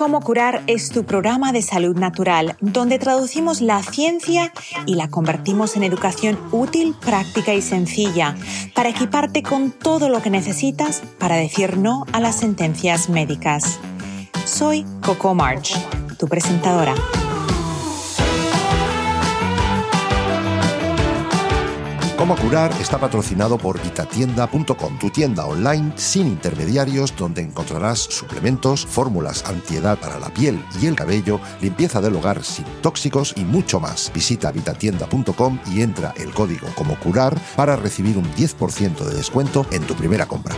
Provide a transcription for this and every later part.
Cómo curar es tu programa de salud natural, donde traducimos la ciencia y la convertimos en educación útil, práctica y sencilla, para equiparte con todo lo que necesitas para decir no a las sentencias médicas. Soy Coco March, tu presentadora. Cómo curar está patrocinado por vitatienda.com, tu tienda online sin intermediarios donde encontrarás suplementos, fórmulas antiedad para la piel y el cabello, limpieza del hogar sin tóxicos y mucho más. Visita vitatienda.com y entra el código como curar para recibir un 10% de descuento en tu primera compra.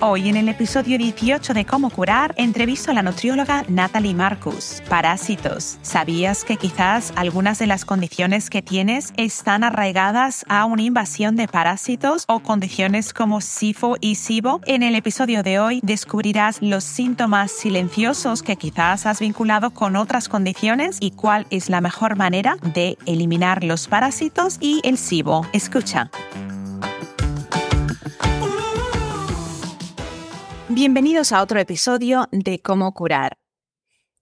Hoy en el episodio 18 de Cómo curar, entrevisto a la nutrióloga Natalie Marcus. Parásitos. ¿Sabías que quizás algunas de las condiciones que tienes están arraigadas a una invasión de parásitos o condiciones como SIFO y SIBO? En el episodio de hoy descubrirás los síntomas silenciosos que quizás has vinculado con otras condiciones y cuál es la mejor manera de eliminar los parásitos y el SIBO. Escucha. Bienvenidos a otro episodio de Cómo curar.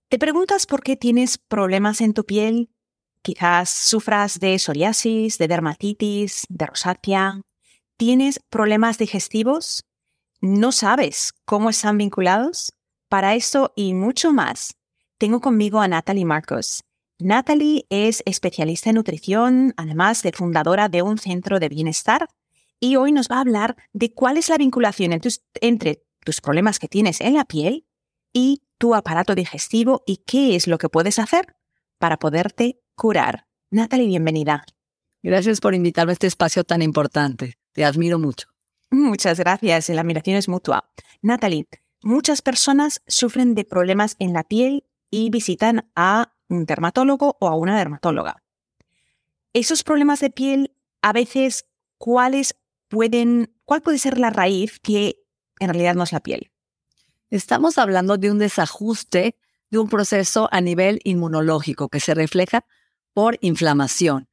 ¿Te preguntas por qué tienes problemas en tu piel? Quizás sufras de psoriasis, de dermatitis, de rosácea. ¿Tienes problemas digestivos? ¿No sabes cómo están vinculados? Para esto y mucho más, tengo conmigo a Natalie Marcos. Natalie es especialista en nutrición, además de fundadora de un centro de bienestar, y hoy nos va a hablar de cuál es la vinculación entre tus problemas que tienes en la piel y tu aparato digestivo y qué es lo que puedes hacer para poderte curar. Natalie, bienvenida. Gracias por invitarme a este espacio tan importante. Te admiro mucho. Muchas gracias. La admiración es mutua. Natalie, muchas personas sufren de problemas en la piel y visitan a un dermatólogo o a una dermatóloga. Esos problemas de piel, a veces, ¿cuáles pueden, cuál puede ser la raíz que en realidad no es la piel. Estamos hablando de un desajuste de un proceso a nivel inmunológico que se refleja por inflamación.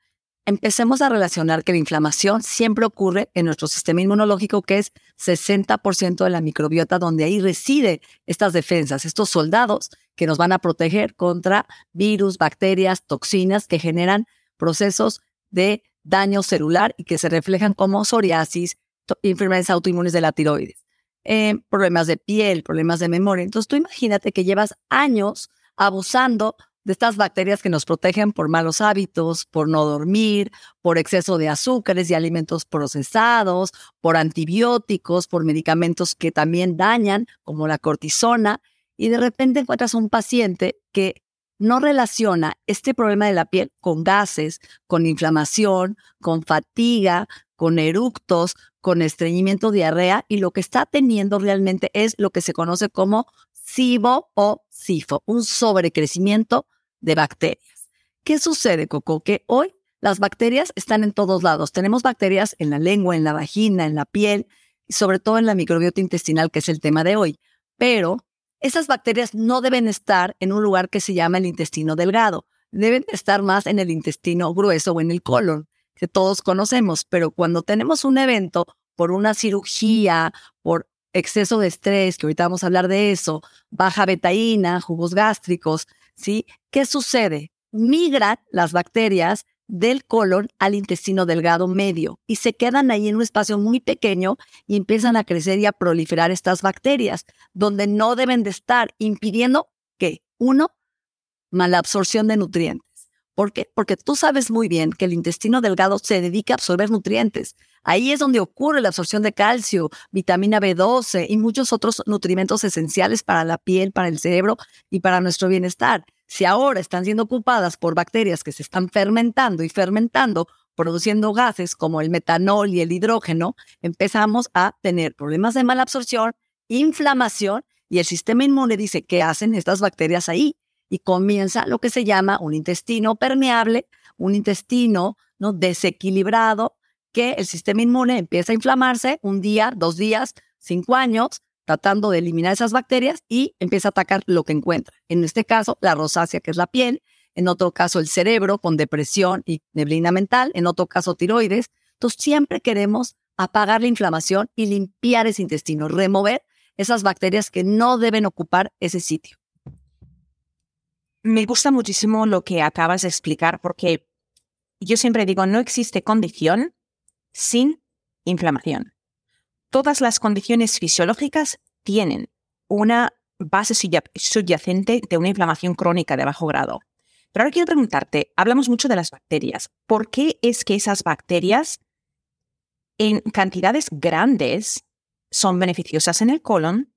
Empecemos a relacionar que la inflamación siempre ocurre en nuestro sistema inmunológico, que es 60% de la microbiota, donde ahí reside estas defensas, estos soldados que nos van a proteger contra virus, bacterias, toxinas que generan procesos de daño celular y que se reflejan como psoriasis, enfermedades autoinmunes de la tiroides. Eh, problemas de piel, problemas de memoria. Entonces tú imagínate que llevas años abusando de estas bacterias que nos protegen por malos hábitos, por no dormir, por exceso de azúcares y alimentos procesados, por antibióticos, por medicamentos que también dañan, como la cortisona, y de repente encuentras un paciente que no relaciona este problema de la piel con gases, con inflamación, con fatiga, con eructos, con estreñimiento, diarrea, y lo que está teniendo realmente es lo que se conoce como SIBO o SIFO, un sobrecrecimiento de bacterias. ¿Qué sucede, Coco? Que hoy las bacterias están en todos lados. Tenemos bacterias en la lengua, en la vagina, en la piel, y sobre todo en la microbiota intestinal, que es el tema de hoy. Pero esas bacterias no deben estar en un lugar que se llama el intestino delgado. Deben estar más en el intestino grueso o en el colon que todos conocemos, pero cuando tenemos un evento por una cirugía, por exceso de estrés, que ahorita vamos a hablar de eso, baja betaína, jugos gástricos, ¿sí? ¿Qué sucede? Migran las bacterias del colon al intestino delgado medio y se quedan ahí en un espacio muy pequeño y empiezan a crecer y a proliferar estas bacterias, donde no deben de estar, impidiendo que, uno, mala absorción de nutrientes. ¿Por qué? Porque tú sabes muy bien que el intestino delgado se dedica a absorber nutrientes. Ahí es donde ocurre la absorción de calcio, vitamina B12 y muchos otros nutrimentos esenciales para la piel, para el cerebro y para nuestro bienestar. Si ahora están siendo ocupadas por bacterias que se están fermentando y fermentando, produciendo gases como el metanol y el hidrógeno, empezamos a tener problemas de mala absorción, inflamación y el sistema inmune dice, ¿qué hacen estas bacterias ahí? Y comienza lo que se llama un intestino permeable, un intestino ¿no? desequilibrado, que el sistema inmune empieza a inflamarse un día, dos días, cinco años, tratando de eliminar esas bacterias y empieza a atacar lo que encuentra. En este caso, la rosácea, que es la piel, en otro caso, el cerebro con depresión y neblina mental, en otro caso, tiroides. Entonces, siempre queremos apagar la inflamación y limpiar ese intestino, remover esas bacterias que no deben ocupar ese sitio. Me gusta muchísimo lo que acabas de explicar porque yo siempre digo, no existe condición sin inflamación. Todas las condiciones fisiológicas tienen una base subyacente de una inflamación crónica de bajo grado. Pero ahora quiero preguntarte, hablamos mucho de las bacterias. ¿Por qué es que esas bacterias en cantidades grandes son beneficiosas en el colon,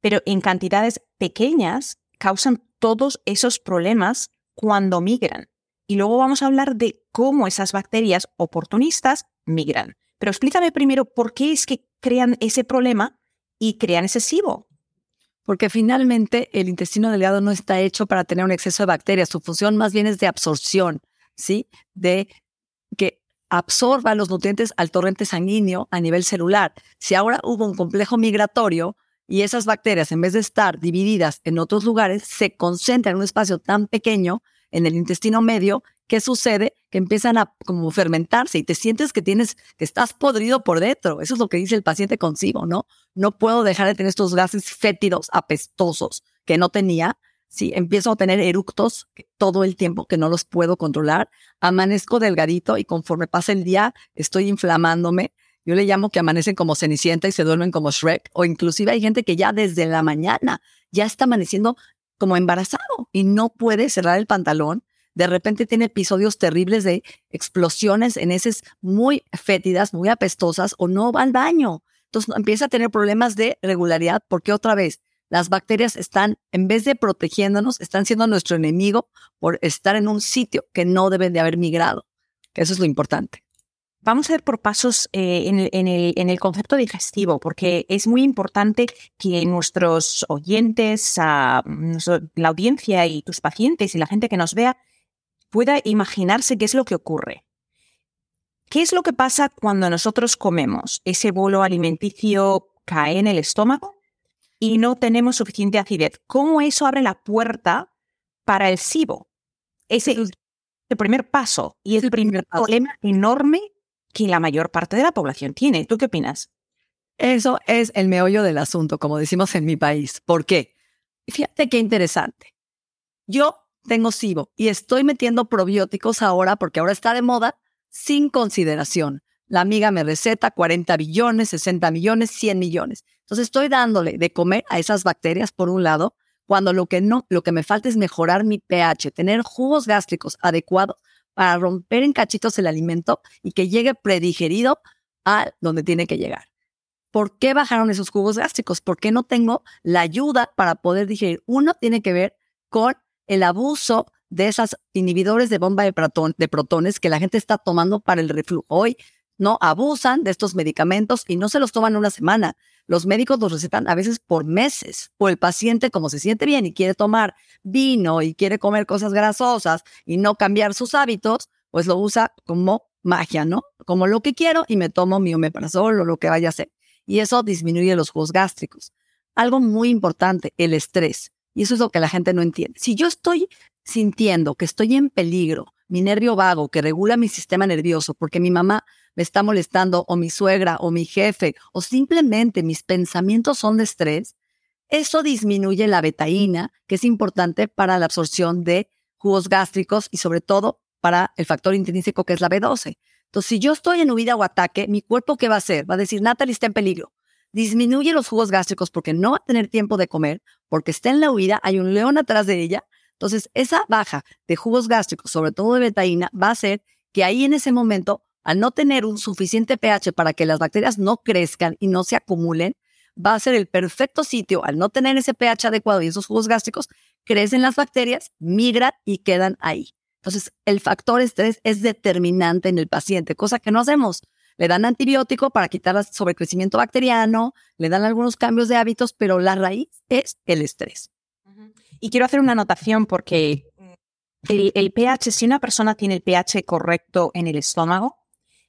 pero en cantidades pequeñas causan todos esos problemas cuando migran? Y luego vamos a hablar de cómo esas bacterias oportunistas migran. Pero explícame primero por qué es que crean ese problema y crean ese SIBO porque finalmente el intestino delgado no está hecho para tener un exceso de bacterias, su función más bien es de absorción, ¿sí? De que absorba los nutrientes al torrente sanguíneo a nivel celular. Si ahora hubo un complejo migratorio y esas bacterias, en vez de estar divididas en otros lugares, se concentran en un espacio tan pequeño en el intestino medio ¿qué sucede? Que empiezan a como fermentarse y te sientes que tienes, que estás podrido por dentro. Eso es lo que dice el paciente consigo, ¿no? No puedo dejar de tener estos gases fétidos, apestosos que no tenía. Sí, empiezo a tener eructos todo el tiempo que no los puedo controlar. Amanezco delgadito y conforme pasa el día estoy inflamándome. Yo le llamo que amanecen como cenicienta y se duermen como Shrek. O inclusive hay gente que ya desde la mañana ya está amaneciendo como embarazado y no puede cerrar el pantalón de repente tiene episodios terribles de explosiones en heces muy fétidas, muy apestosas o no va al baño. Entonces empieza a tener problemas de regularidad porque otra vez las bacterias están, en vez de protegiéndonos, están siendo nuestro enemigo por estar en un sitio que no deben de haber migrado. eso es lo importante. Vamos a ver por pasos eh, en, el, en, el, concepto digestivo, porque es muy importante que nuestros oyentes, la audiencia y tus pacientes y la gente que nos vea pueda imaginarse qué es lo que ocurre. ¿Qué es lo que pasa cuando nosotros comemos? Ese bolo alimenticio cae en el estómago y no tenemos suficiente acidez. ¿Cómo eso abre la puerta para el SIBO? Ese es el primer paso y es el primer problema enorme que la mayor parte de la población tiene. ¿Tú qué opinas? Eso es el meollo del asunto, como decimos en mi país. ¿Por qué? Fíjate qué interesante. Yo tengo SIBO y estoy metiendo probióticos ahora porque ahora está de moda sin consideración. La amiga me receta 40 billones, 60 millones, 100 millones. Entonces estoy dándole de comer a esas bacterias por un lado, cuando lo que no, lo que me falta es mejorar mi pH, tener jugos gástricos adecuados para romper en cachitos el alimento y que llegue predigerido a donde tiene que llegar. ¿Por qué bajaron esos jugos gástricos? ¿Por qué no tengo la ayuda para poder digerir? Uno tiene que ver con el abuso de esas inhibidores de bomba de, de protones que la gente está tomando para el reflujo. Hoy no abusan de estos medicamentos y no se los toman una semana. Los médicos los recetan a veces por meses. O el paciente, como se siente bien y quiere tomar vino y quiere comer cosas grasosas y no cambiar sus hábitos, pues lo usa como magia, ¿no? Como lo que quiero y me tomo mi omeprazol o lo que vaya a hacer. Y eso disminuye los jugos gástricos. Algo muy importante, el estrés. Y eso es lo que la gente no entiende. Si yo estoy sintiendo que estoy en peligro, mi nervio vago que regula mi sistema nervioso porque mi mamá me está molestando o mi suegra o mi jefe o simplemente mis pensamientos son de estrés, eso disminuye la betaína, que es importante para la absorción de jugos gástricos y sobre todo para el factor intrínseco que es la B12. Entonces, si yo estoy en huida o ataque, mi cuerpo ¿qué va a hacer? Va a decir, Natalie está en peligro disminuye los jugos gástricos porque no va a tener tiempo de comer, porque está en la huida, hay un león atrás de ella. Entonces, esa baja de jugos gástricos, sobre todo de betaína, va a hacer que ahí en ese momento, al no tener un suficiente pH para que las bacterias no crezcan y no se acumulen, va a ser el perfecto sitio, al no tener ese pH adecuado y esos jugos gástricos, crecen las bacterias, migran y quedan ahí. Entonces, el factor estrés es determinante en el paciente, cosa que no hacemos le dan antibiótico para quitar el sobrecrecimiento bacteriano, le dan algunos cambios de hábitos, pero la raíz es el estrés. Y quiero hacer una anotación porque el, pH, si una persona tiene el pH correcto en el estómago,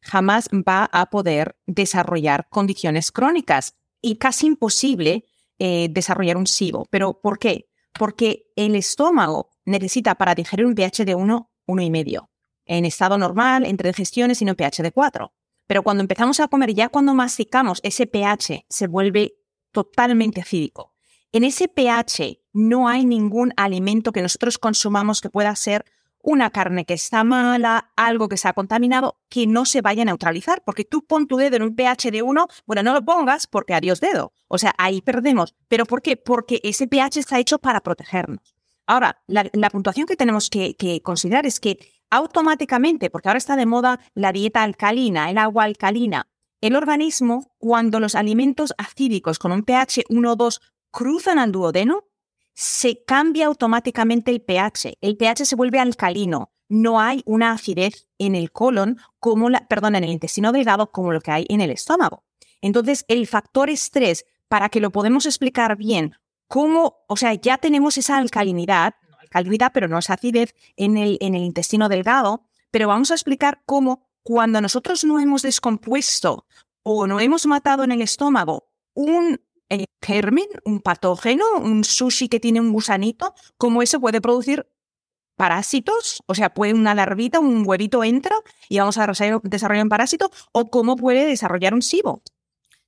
jamás va a poder desarrollar condiciones crónicas y casi imposible eh, desarrollar un SIBO. ¿Pero por qué? Porque el estómago necesita para digerir un pH de 1, 1,5. En estado normal, entre digestiones, y un pH de 4. Pero cuando empezamos a comer, ya cuando masticamos, ese pH se vuelve totalmente acídico. En ese pH no hay ningún alimento que nosotros consumamos que pueda ser una carne que está mala, algo que se ha contaminado, que no se vaya a neutralizar, porque tú pon tu dedo en un pH de 1, bueno, no lo pongas porque adiós dedo. O sea, ahí perdemos. ¿Pero por qué? Porque ese pH está hecho para protegernos. Ahora, la, puntuación que tenemos que, considerar es que automáticamente, porque ahora está de moda la dieta alcalina, el agua alcalina, el organismo, cuando los alimentos acídicos con un pH 1 o 2 cruzan al duodeno, se cambia automáticamente el pH. El pH se vuelve alcalino. No hay una acidez en el colon, como la, perdón, en el intestino delgado, como lo que hay en el estómago. Entonces, el factor estrés, para que lo podamos explicar bien, cómo, o sea, ya tenemos esa alcalinidad, alcalinidad, pero no esa acidez en el, en el intestino delgado, pero vamos a explicar cómo cuando nosotros no hemos descompuesto o no hemos matado en el estómago un germen, un patógeno, un sushi que tiene un gusanito, cómo eso puede producir parásitos, o sea, puede una larvita, un huevito entra y vamos a desarrollar un parásito, o cómo puede desarrollar un SIBO.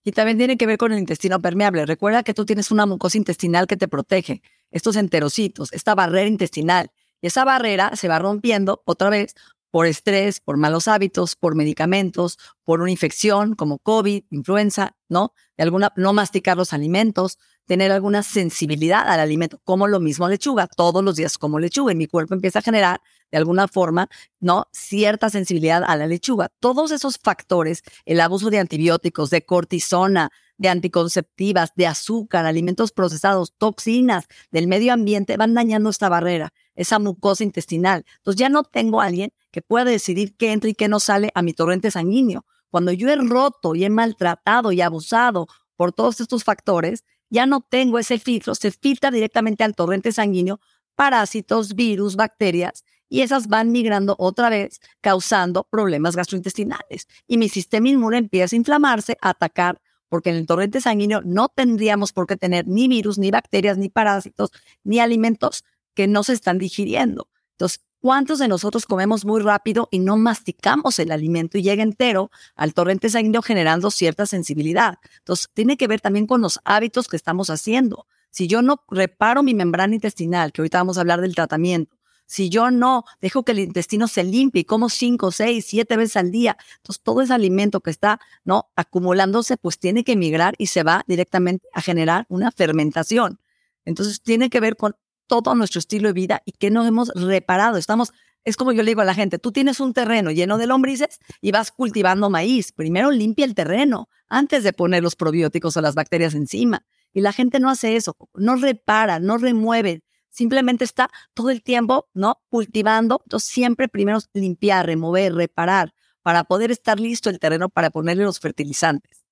Y también tiene que ver con el intestino permeable. Recuerda que tú tienes una mucosa intestinal que te protege, estos enterocitos, esta barrera intestinal. Y esa barrera se va rompiendo otra vez por estrés, por malos hábitos, por medicamentos, por una infección como COVID, influenza, ¿no? De alguna, no masticar los alimentos, tener alguna sensibilidad al alimento, como lo mismo lechuga, todos los días como lechuga, y mi cuerpo empieza a generar de alguna forma, ¿no? Cierta sensibilidad a la lechuga. Todos esos factores, el abuso de antibióticos, de cortisona, de anticonceptivas, de azúcar, alimentos procesados, toxinas del medio ambiente, van dañando esta barrera, esa mucosa intestinal. Entonces ya no tengo alguien que pueda decidir qué entra y qué no sale a mi torrente sanguíneo. Cuando yo he roto y he maltratado y abusado por todos estos factores, ya no tengo ese filtro, se filtra directamente al torrente sanguíneo parásitos, virus, bacterias, y esas van migrando otra vez, causando problemas gastrointestinales. Y mi sistema inmune empieza a inflamarse, a atacar, porque en el torrente sanguíneo no tendríamos por qué tener ni virus, ni bacterias, ni parásitos, ni alimentos que no se están digiriendo. Entonces, ¿Cuántos de nosotros comemos muy rápido y no masticamos el alimento y llega entero al torrente sanguíneo generando cierta sensibilidad? Entonces, tiene que ver también con los hábitos que estamos haciendo. Si yo no reparo mi membrana intestinal, que ahorita vamos a hablar del tratamiento, si yo no dejo que el intestino se limpie y como cinco, seis, siete veces al día, entonces todo ese alimento que está no acumulándose, pues tiene que migrar y se va directamente a generar una fermentación. Entonces tiene que ver con todo nuestro estilo de vida y que no hemos reparado. Estamos, es como yo le digo a la gente, tú tienes un terreno lleno de lombrices y vas cultivando maíz. Primero limpia el terreno antes de poner los probióticos o las bacterias encima. Y la gente no hace eso, no repara, no remueve, simplemente está todo el tiempo, ¿no? Cultivando. Entonces siempre primero limpiar, remover, reparar, para poder estar listo el terreno para ponerle los fertilizantes.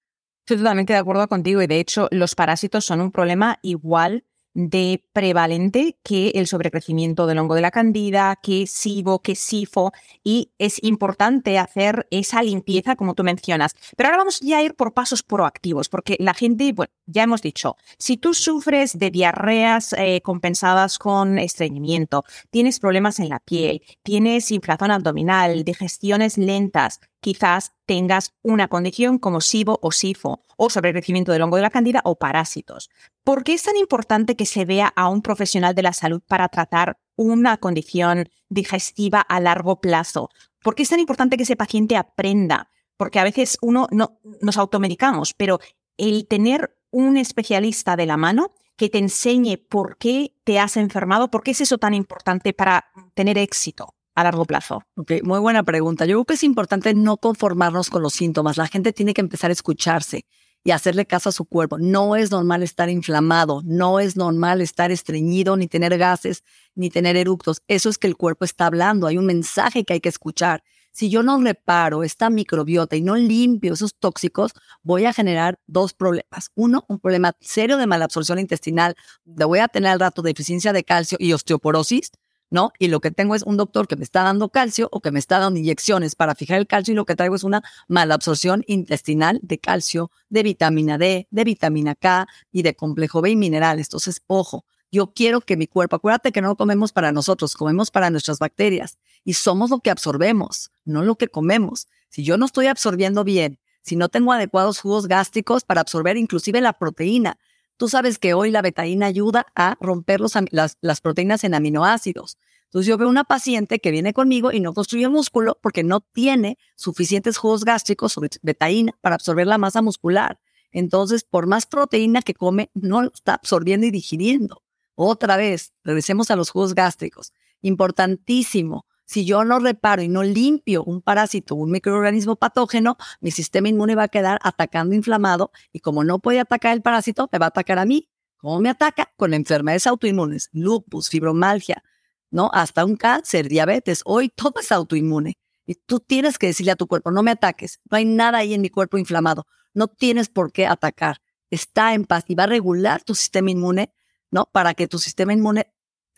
Estoy totalmente de acuerdo contigo y de hecho los parásitos son un problema igual de prevalente que el sobrecrecimiento del hongo de la candida, que SIBO, que SIFO, y es importante hacer esa limpieza como tú mencionas. Pero ahora vamos ya a ir por pasos proactivos, porque la gente, bueno, ya hemos dicho, si tú sufres de diarreas eh, compensadas con estreñimiento, tienes problemas en la piel, tienes inflación abdominal, digestiones lentas, quizás tengas una condición como SIBO o SIFO, o sobrecrecimiento del hongo de la cándida o parásitos. ¿Por qué es tan importante que se vea a un profesional de la salud para tratar una condición digestiva a largo plazo? ¿Por qué es tan importante que ese paciente aprenda? Porque a veces uno no nos automedicamos, pero el tener un especialista de la mano que te enseñe por qué te has enfermado, por qué es eso tan importante para tener éxito a largo plazo? Ok, muy buena pregunta. Yo creo que es importante no conformarnos con los síntomas. La gente tiene que empezar a escucharse y hacerle caso a su cuerpo. No es normal estar inflamado, no es normal estar estreñido, ni tener gases, ni tener eructos. Eso es que el cuerpo está hablando. Hay un mensaje que hay que escuchar. Si yo no reparo esta microbiota y no limpio esos tóxicos, voy a generar dos problemas. Uno, un problema serio de malabsorción intestinal, donde voy a tener al rato deficiencia de calcio y osteoporosis, ¿no? Y lo que tengo es un doctor que me está dando calcio o que me está dando inyecciones para fijar el calcio y lo que traigo es una mala absorción intestinal de calcio, de vitamina D, de vitamina K y de complejo B y minerales. Entonces, ojo, yo quiero que mi cuerpo, acuérdate que no comemos para nosotros, comemos para nuestras bacterias y somos lo que absorbemos, no lo que comemos. Si yo no estoy absorbiendo bien, si no tengo adecuados jugos gástricos para absorber inclusive la proteína. Tú sabes que hoy la betaína ayuda a romper las, las proteínas en aminoácidos. Entonces yo veo una paciente que viene conmigo y no construye músculo porque no tiene suficientes jugos gástricos sobre betaína para absorber la masa muscular. Entonces, por más proteína que come, no lo está absorbiendo y digiriendo. Otra vez, regresemos a los jugos gástricos. Importantísimo. Si yo no reparo y no limpio un parásito, un microorganismo patógeno, mi sistema inmune va a quedar atacando inflamado y como no puede atacar el parásito, me va a atacar a mí. ¿Cómo me ataca? Con enfermedades autoinmunes, lupus, fibromalgia, ¿no? Hasta un cáncer, diabetes. Hoy todo es autoinmune. Y tú tienes que decirle a tu cuerpo, no me ataques, no hay nada ahí en mi cuerpo inflamado, no tienes por qué atacar, está en paz y va a regular tu sistema inmune, ¿no? Para que tu sistema inmune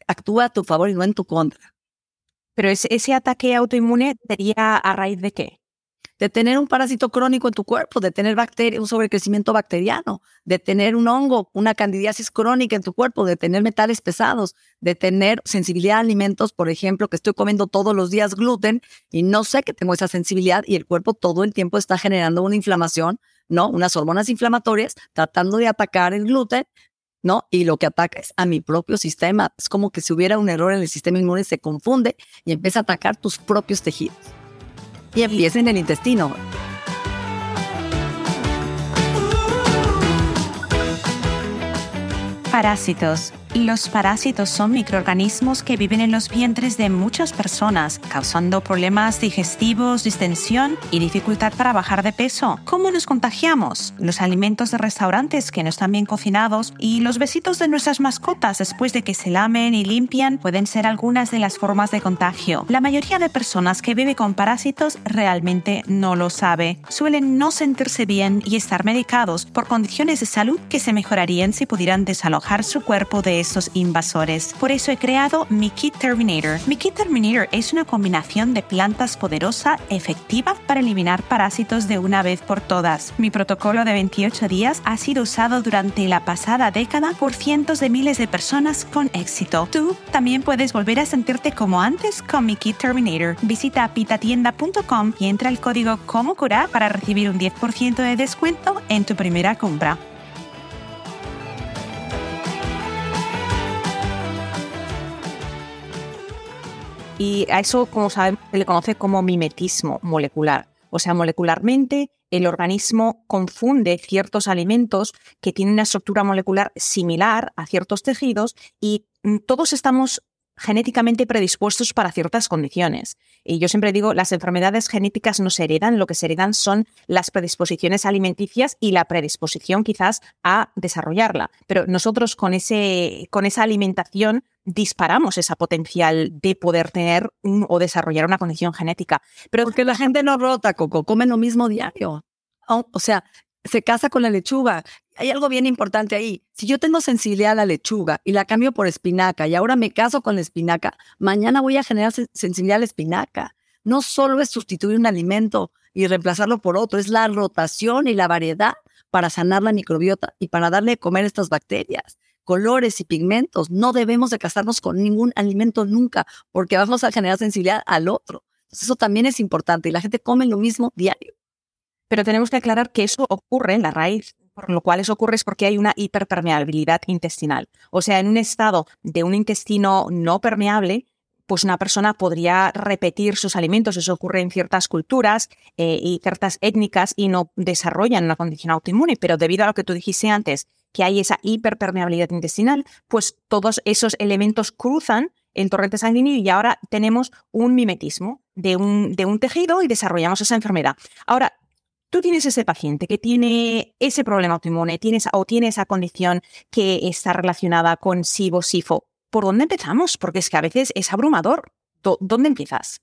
actúe a tu favor y no en tu contra. Pero ese, ese ataque autoinmune sería a raíz de qué? de tener un parásito crónico en tu cuerpo, de tener bacteria, un sobrecrecimiento bacteriano, de tener un hongo, una candidiasis crónica en tu cuerpo, de tener metales pesados, de tener sensibilidad a alimentos, por ejemplo, que estoy comiendo todos los días gluten y no sé que tengo esa sensibilidad y el cuerpo todo el tiempo está generando una inflamación, ¿no? Unas hormonas inflamatorias tratando de atacar el gluten. ¿No? Y lo que ataca es a mi propio sistema. Es como que si hubiera un error en el sistema inmune, se confunde y empieza a atacar tus propios tejidos y empieza en el intestino. Parásitos los parásitos son microorganismos que viven en los vientres de muchas personas, causando problemas digestivos, distensión y dificultad para bajar de peso. ¿Cómo nos contagiamos? Los alimentos de restaurantes que no están bien cocinados y los besitos de nuestras mascotas después de que se lamen y limpian pueden ser algunas de las formas de contagio. La mayoría de personas que vive con parásitos realmente no lo sabe. Suelen no sentirse bien y estar medicados por condiciones de salud que se mejorarían si pudieran desalojar su cuerpo de estos invasores. Por eso he creado Mi Terminator. Mi Kit Terminator es una combinación de plantas poderosa, efectiva para eliminar parásitos de una vez por todas. Mi protocolo de 28 días ha sido usado durante la pasada década por cientos de miles de personas con éxito. Tú también puedes volver a sentirte como antes con Mi Kit Terminator. Visita pitatienda.com y entra el código Como Curar para recibir un 10% de descuento en tu primera compra. Y a eso, como sabemos, se le conoce como mimetismo molecular. O sea, molecularmente el organismo confunde ciertos alimentos que tienen una estructura molecular similar a ciertos tejidos y mm, todos estamos genéticamente predispuestos para ciertas condiciones. Y yo siempre digo, las enfermedades genéticas no se heredan, lo que se heredan son las predisposiciones alimenticias y la predisposición quizás a desarrollarla. Pero nosotros con, ese, con esa alimentación disparamos esa potencial de poder tener o desarrollar una condición genética. Pero Porque la gente no rota, Coco, comen lo mismo diario. O sea, se casa con la lechuga. Hay algo bien importante ahí. Si yo tengo sensibilidad a la lechuga y la cambio por espinaca y ahora me caso con la espinaca, mañana voy a generar sensibilidad a la espinaca. No solo es sustituir un alimento y reemplazarlo por otro, es la rotación y la variedad para sanar la microbiota y para darle de comer estas bacterias colores y pigmentos. No debemos de casarnos con ningún alimento nunca porque vamos a generar sensibilidad al otro. eso también es importante y la gente come lo mismo diario. Pero tenemos que aclarar que eso ocurre en la raíz, por lo cual eso ocurre es porque hay una hiperpermeabilidad intestinal. O sea, en un estado de un intestino no permeable, pues una persona podría repetir sus alimentos. Eso ocurre en ciertas culturas eh, y ciertas étnicas y no desarrollan una condición autoinmune. Pero debido a lo que tú dijiste antes, que hay esa hiperpermeabilidad intestinal, pues todos esos elementos cruzan el torrente sanguíneo y ahora tenemos un mimetismo de un, de un tejido y desarrollamos esa enfermedad. Ahora, tú tienes ese paciente que tiene ese problema autoinmune tienes, o tiene esa condición que está relacionada con SIBO-SIFO. ¿Por dónde empezamos? Porque es que a veces es abrumador. ¿Dónde empiezas?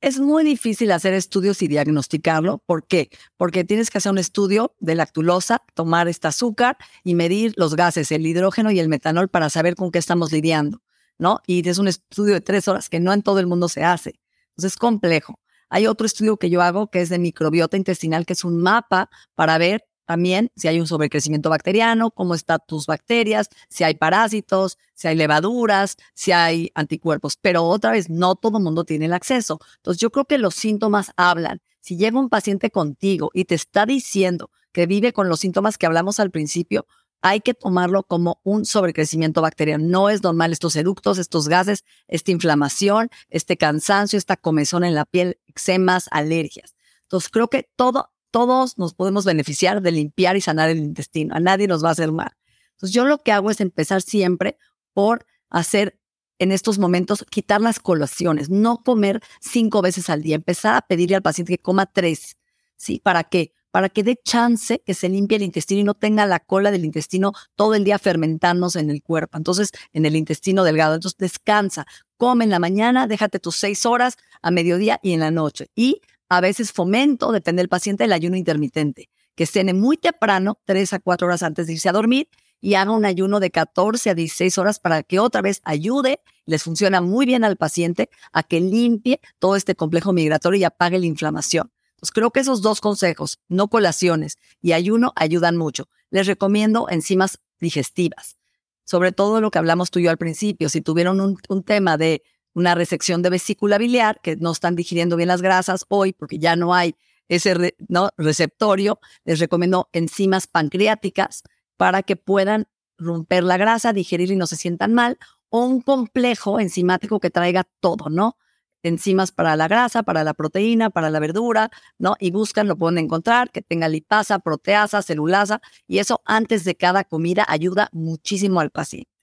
Es muy difícil hacer estudios y diagnosticarlo. ¿Por qué? Porque tienes que hacer un estudio de lactulosa, tomar este azúcar y medir los gases, el hidrógeno y el metanol para saber con qué estamos lidiando, ¿no? Y es un estudio de tres horas que no en todo el mundo se hace. Entonces es complejo. Hay otro estudio que yo hago que es de microbiota intestinal, que es un mapa para ver también si hay un sobrecrecimiento bacteriano, cómo están tus bacterias, si hay parásitos, si hay levaduras, si hay anticuerpos. Pero otra vez, no todo el mundo tiene el acceso. Entonces yo creo que los síntomas hablan. Si llega un paciente contigo y te está diciendo que vive con los síntomas que hablamos al principio, hay que tomarlo como un sobrecrecimiento bacteriano. No es normal estos eructos, estos gases, esta inflamación, este cansancio, esta comezón en la piel, eczemas, alergias. Entonces creo que todo, todos nos podemos beneficiar de limpiar y sanar el intestino. A nadie nos va a hacer mal. Entonces yo lo que hago es empezar siempre por hacer en estos momentos, quitar las colaciones, no comer cinco veces al día, empezar a pedirle al paciente que coma tres. ¿Sí? ¿Para qué? Para que dé chance que se limpie el intestino y no tenga la cola del intestino todo el día fermentándose en el cuerpo. Entonces, en el intestino delgado. Entonces, descansa, come en la mañana, déjate tus seis horas a mediodía y en la noche. Y a veces fomento, depende del paciente, el ayuno intermitente, que cene muy temprano, tres a cuatro horas antes de irse a dormir y haga un ayuno de 14 a 16 horas para que otra vez ayude, les funciona muy bien al paciente a que limpie todo este complejo migratorio y apague la inflamación. Pues creo que esos dos consejos, no colaciones y ayuno, ayudan mucho. Les recomiendo enzimas digestivas, sobre todo lo que hablamos tú y yo al principio. Si tuvieron un, tema de una resección de vesícula biliar, que no están digiriendo bien las grasas hoy porque ya no hay ese ¿no? receptorio, les recomiendo enzimas pancreáticas para que puedan romper la grasa, digerir y no se sientan mal, o un complejo enzimático que traiga todo, ¿no? Enzimas para la grasa, para la proteína, para la verdura, ¿no? Y buscan, lo pueden encontrar, que tenga lipasa, proteasa, celulasa, y eso antes de cada comida ayuda muchísimo al paciente.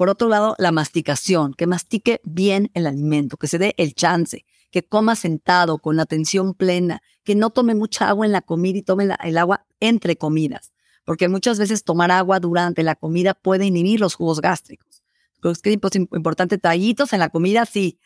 Por otro lado, la masticación, que mastique bien el alimento, que se dé el chance, que coma sentado, con atención plena, que no tome mucha agua en la comida y tome el agua entre comidas porque muchas veces tomar agua durante la comida puede inhibir los jugos gástricos. Creo que es importante tallitos en la comida, sí,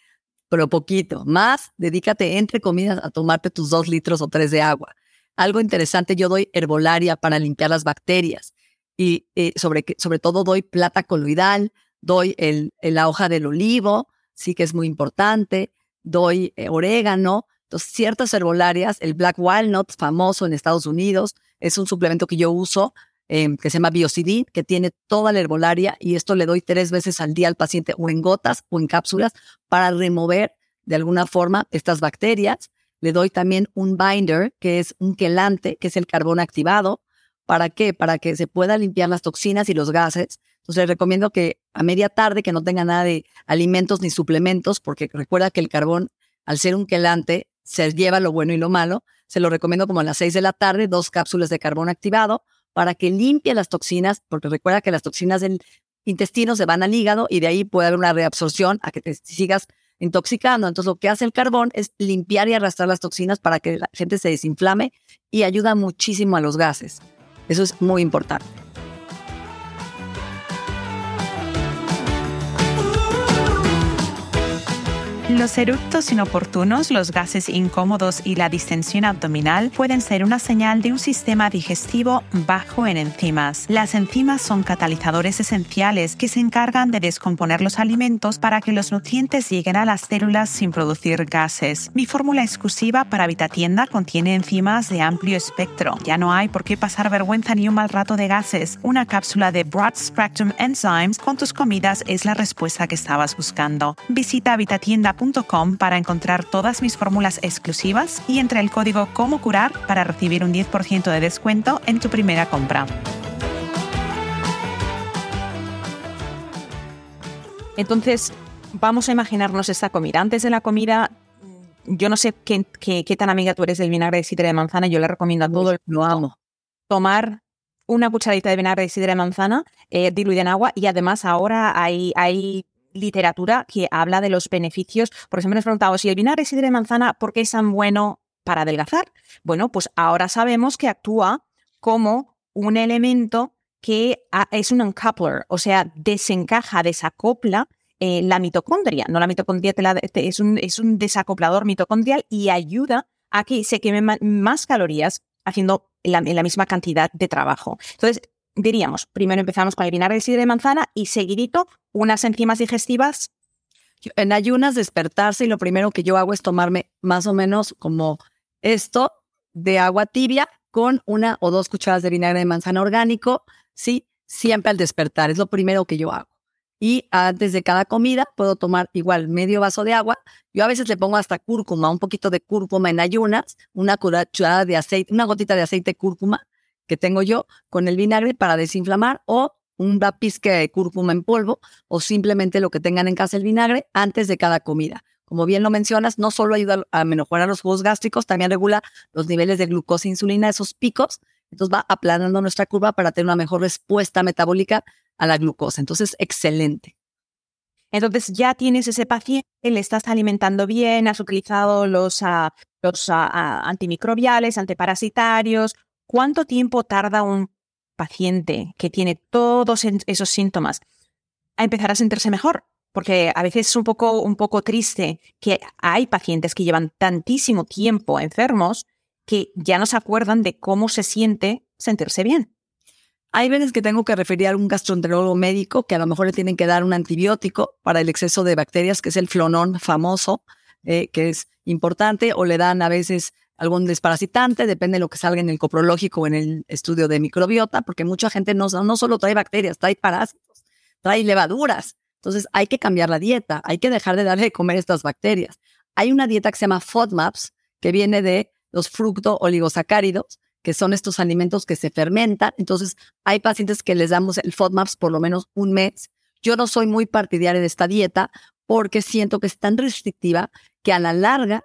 pero poquito. Más, dedícate entre comidas a tomarte tus dos litros o tres de agua. Algo interesante, yo doy herbolaria para limpiar las bacterias y eh, sobre, sobre todo doy plata coloidal, doy el, la hoja del olivo, sí que es muy importante, doy eh, orégano, entonces, ciertas herbolarias, el Black Walnut, famoso en Estados Unidos, es un suplemento que yo uso em, que se llama Biocidin, que tiene toda la herbolaria y esto le doy tres veces al día al paciente o en gotas o en cápsulas para remover de alguna forma estas bacterias. Le doy también un binder, que es un quelante, que es el carbón activado. ¿Para qué? Para que se pueda limpiar las toxinas y los gases. Entonces les recomiendo que a media tarde, que no tenga nada de alimentos ni suplementos, porque recuerda que el carbón, al ser un quelante, se lleva lo bueno y lo malo. Se lo recomiendo como a las 6 de la tarde, dos cápsulas de carbón activado para que limpie las toxinas, porque recuerda que las toxinas del intestino se van al hígado y de ahí puede haber una reabsorción a que te sigas intoxicando. Entonces lo que hace el carbón es limpiar y arrastrar las toxinas para que la gente se desinflame y ayuda muchísimo a los gases. Eso es muy importante. Los eructos inoportunos, los gases incómodos y la distensión abdominal pueden ser una señal de un sistema digestivo bajo en enzimas. Las enzimas son catalizadores esenciales que se encargan de descomponer los alimentos para que los nutrientes lleguen a las células sin producir gases. Mi fórmula exclusiva para Vitatienda contiene enzimas de amplio espectro. Ya no hay por qué pasar vergüenza ni un mal rato de gases. Una cápsula de Broad Spectrum Enzymes con tus comidas es la respuesta que estabas buscando. Visita para encontrar todas mis fórmulas exclusivas y entre el código Como Curar para recibir un 10% de descuento en tu primera compra. Entonces, vamos a imaginarnos esta comida. Antes de la comida, yo no sé qué, qué, tan amiga tú eres del vinagre de sidra de manzana, yo le recomiendo a todo el Lo amo. Tomar una cucharadita de vinagre de sidra de manzana eh, diluida en agua y además ahora hay, hay literatura que habla de los beneficios. Por ejemplo, nos preguntado si el vinagre sidra de manzana, ¿por qué es tan bueno para adelgazar? Bueno, pues ahora sabemos que actúa como un elemento que es un uncoupler, o sea, desencaja, desacopla eh, la mitocondria. No la mitocondria es, un, es un desacoplador mitocondrial y ayuda a que se quemen más calorías haciendo la, la misma cantidad de trabajo. Entonces, diríamos, primero empezamos con el vinagre de sidra de manzana y seguidito unas enzimas digestivas. En ayunas despertarse y lo primero que yo hago es tomarme más o menos como esto de agua tibia con una o dos cucharadas de vinagre de manzana orgánico, sí, siempre al despertar, es lo primero que yo hago. y antes de cada comida puedo tomar igual medio vaso de agua. Yo a veces le pongo hasta cúrcuma, un poquito de cúrcuma en ayunas, una cucharada de aceite, una gotita de aceite de cúrcuma que tengo yo con el vinagre para desinflamar o un pizca de cúrcuma en polvo o simplemente lo que tengan en casa el vinagre antes de cada comida. Como bien lo mencionas, no solo ayuda a mejorar los jugos gástricos, también regula los niveles de glucosa e insulina, esos picos. Entonces va aplanando nuestra curva para tener una mejor respuesta metabólica a la glucosa. Entonces, excelente. Entonces ya tienes ese paciente, le estás alimentando bien, has utilizado los, uh, los uh, antimicrobiales, antiparasitarios. ¿Cuánto tiempo tarda un paciente que tiene todos esos síntomas a empezar a sentirse mejor? Porque a veces es un poco, un poco triste que hay pacientes que llevan tantísimo tiempo enfermos que ya no se acuerdan de cómo se siente sentirse bien. Hay veces que tengo que referir a algún gastroenterólogo médico que a lo mejor le tienen que dar un antibiótico para el exceso de bacterias, que es el flonón famoso, eh, que es importante, o le dan a veces algún desparasitante, depende de lo que salga en el coprológico o en el estudio de microbiota, porque mucha gente no, no solo trae bacterias, trae parásitos, trae levaduras. Entonces hay que cambiar la dieta, hay que dejar de darle de comer estas bacterias. Hay una dieta que se llama FODMAPs, que viene de los fructo oligosacáridos, que son estos alimentos que se fermentan. Entonces, hay pacientes que les damos el FODMAPs por lo menos un mes. Yo no soy muy partidaria de esta dieta porque siento que es tan restrictiva que a la larga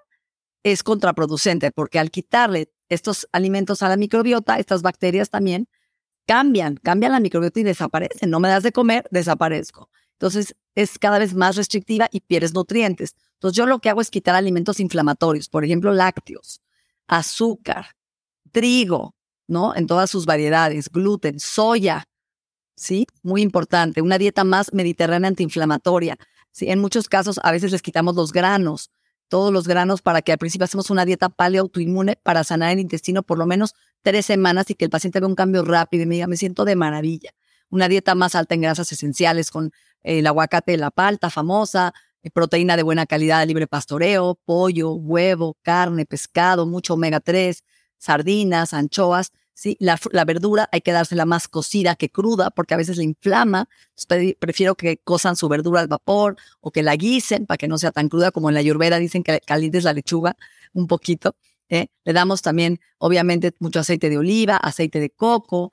es contraproducente, porque al quitarle estos alimentos a la microbiota, estas bacterias también cambian, cambian la microbiota y desaparecen. No me das de comer, desaparezco. Entonces, es cada vez más restrictiva y pierdes nutrientes. Entonces, yo lo que hago es quitar alimentos inflamatorios, por ejemplo, lácteos, azúcar, trigo, ¿no? En todas sus variedades, gluten, soya, ¿sí? Muy importante, una dieta más mediterránea antiinflamatoria. ¿sí? En muchos casos a veces les quitamos los granos, todos los granos para que al principio hacemos una dieta paleoautoinmune para sanar el intestino por lo menos tres semanas y que el paciente vea un cambio rápido y me diga, me siento de maravilla. Una dieta más alta en grasas esenciales con el aguacate, la palta famosa, eh, proteína de buena calidad, libre pastoreo, pollo, huevo, carne, pescado, mucho omega 3, sardinas, anchoas, La, verdura hay que dársela más cocida que cruda porque a veces le inflama. prefiero que cosan su verdura al vapor o que la guisen para que no sea tan cruda como en la ayurveda dicen que calientes la lechuga un poquito. ¿eh? Le damos también, obviamente, mucho aceite de oliva, aceite de coco,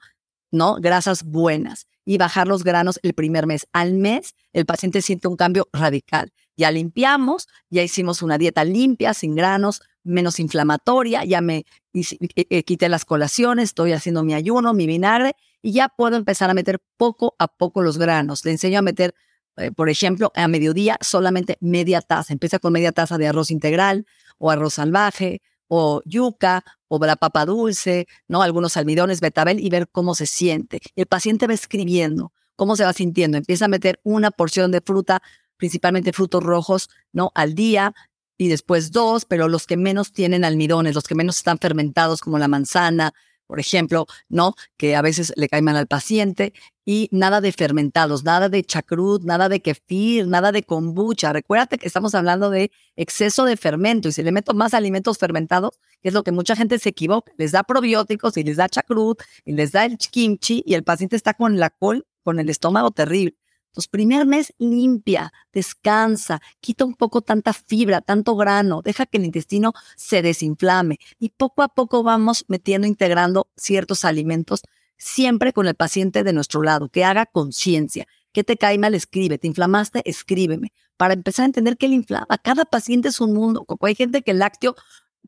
¿no? Grasas buenas y bajar los granos el primer mes. Al mes, el paciente siente un cambio radical. Ya limpiamos, ya hicimos una dieta limpia, sin granos, menos inflamatoria, ya me eh, eh, quité las colaciones, estoy haciendo mi ayuno, mi vinagre y ya puedo empezar a meter poco a poco los granos. Le enseño a meter, eh, por ejemplo, a mediodía solamente media taza. Empieza con media taza de arroz integral o arroz salvaje o yuca o la papa dulce, ¿no? Algunos almidones, betabel y ver cómo se siente. El paciente va escribiendo cómo se va sintiendo. Empieza a meter una porción de fruta, principalmente frutos rojos, ¿no? Al día y después dos, pero los que menos tienen almidones, los que menos están fermentados, como la manzana, por ejemplo, ¿no? Que a veces le caen mal al paciente. Y nada de fermentados, nada de chacrut, nada de kefir, nada de kombucha. Recuérdate que estamos hablando de exceso de fermento. Y si le meto más alimentos fermentados, que es lo que mucha gente se equivoca, les da probióticos y les da chacrut y les da el kimchi y el paciente está con la col, con el estómago terrible. Entonces, primer mes limpia, descansa, quita un poco tanta fibra, tanto grano, deja que el intestino se desinflame y poco a poco vamos metiendo, integrando ciertos alimentos, siempre con el paciente de nuestro lado, que haga conciencia. ¿Qué te cae mal? Escribe. ¿Te inflamaste? Escríbeme. Para empezar a entender qué le inflama. Cada paciente es un mundo. Hay gente que el lácteo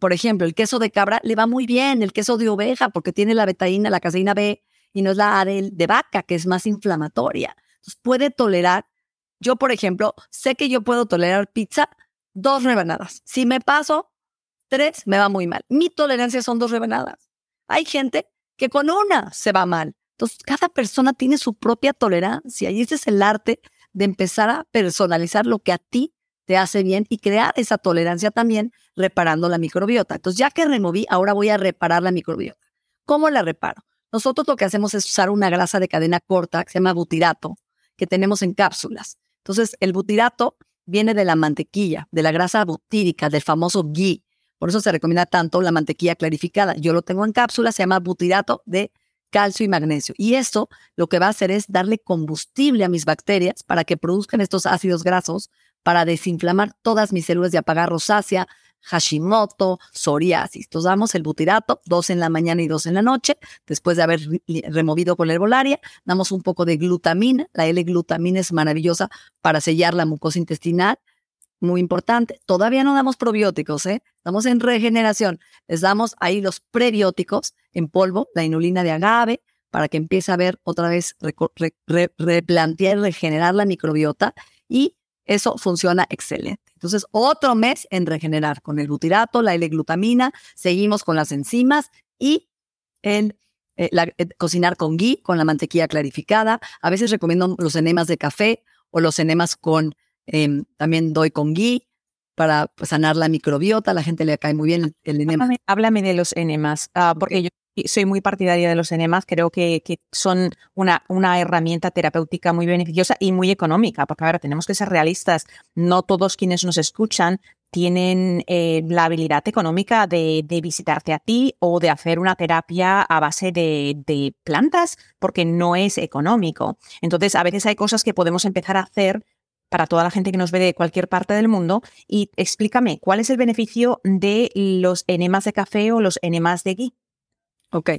por ejemplo, el queso de cabra le va muy bien, el queso de oveja, porque tiene la betaína, la caseína B, y no es la A de, de vaca, que es más inflamatoria puede tolerar, yo por ejemplo, sé que yo puedo tolerar pizza dos rebanadas. Si me paso tres, me va muy mal. Mi tolerancia son dos rebanadas. Hay gente que con una se va mal. Entonces, cada persona tiene su propia tolerancia y ese es el arte de empezar a personalizar lo que a ti te hace bien y crear esa tolerancia también reparando la microbiota. Entonces, ya que removí, ahora voy a reparar la microbiota. ¿Cómo la reparo? Nosotros lo que hacemos es usar una grasa de cadena corta que se llama butirato, que tenemos en cápsulas. Entonces, el butirato viene de la mantequilla, de la grasa butírica, del famoso ghee. Por eso se recomienda tanto la mantequilla clarificada. Yo lo tengo en cápsulas, se llama butirato de calcio y magnesio. Y esto lo que va a hacer es darle combustible a mis bacterias para que produzcan estos ácidos grasos para desinflamar todas mis células y apagar rosácea, Hashimoto, psoriasis. Entonces damos el butirato, dos en la mañana y dos en la noche, después de haber removido con la herbolaria, damos un poco de glutamina. La L-glutamina es maravillosa para sellar la mucosa intestinal, muy importante. Todavía no damos probióticos, ¿eh? Estamos en regeneración. Les damos ahí los prebióticos en polvo, la inulina de agave, para que empiece a ver otra vez, replantear, regenerar la microbiota y eso funciona excelente. Entonces, otro mes en regenerar con el butirato, la L-glutamina, seguimos con las enzimas y en eh, eh, cocinar con ghee, con la mantequilla clarificada. A veces recomiendo los enemas de café o los enemas con, em, también doy con ghee para pues, sanar la microbiota. A la gente le cae muy bien el, enema. Háblame, de los enemas, ah, porque yo soy muy partidaria de los enemas, creo que, son una, herramienta terapéutica muy beneficiosa y muy económica, porque ahora tenemos que ser realistas, no todos quienes nos escuchan tienen eh, la habilidad económica de, visitarte a ti o de hacer una terapia a base de, plantas, porque no es económico. Entonces, a veces hay cosas que podemos empezar a hacer para toda la gente que nos ve de cualquier parte del mundo y explícame, ¿cuál es el beneficio de los enemas de café o los enemas de ghee? Ok.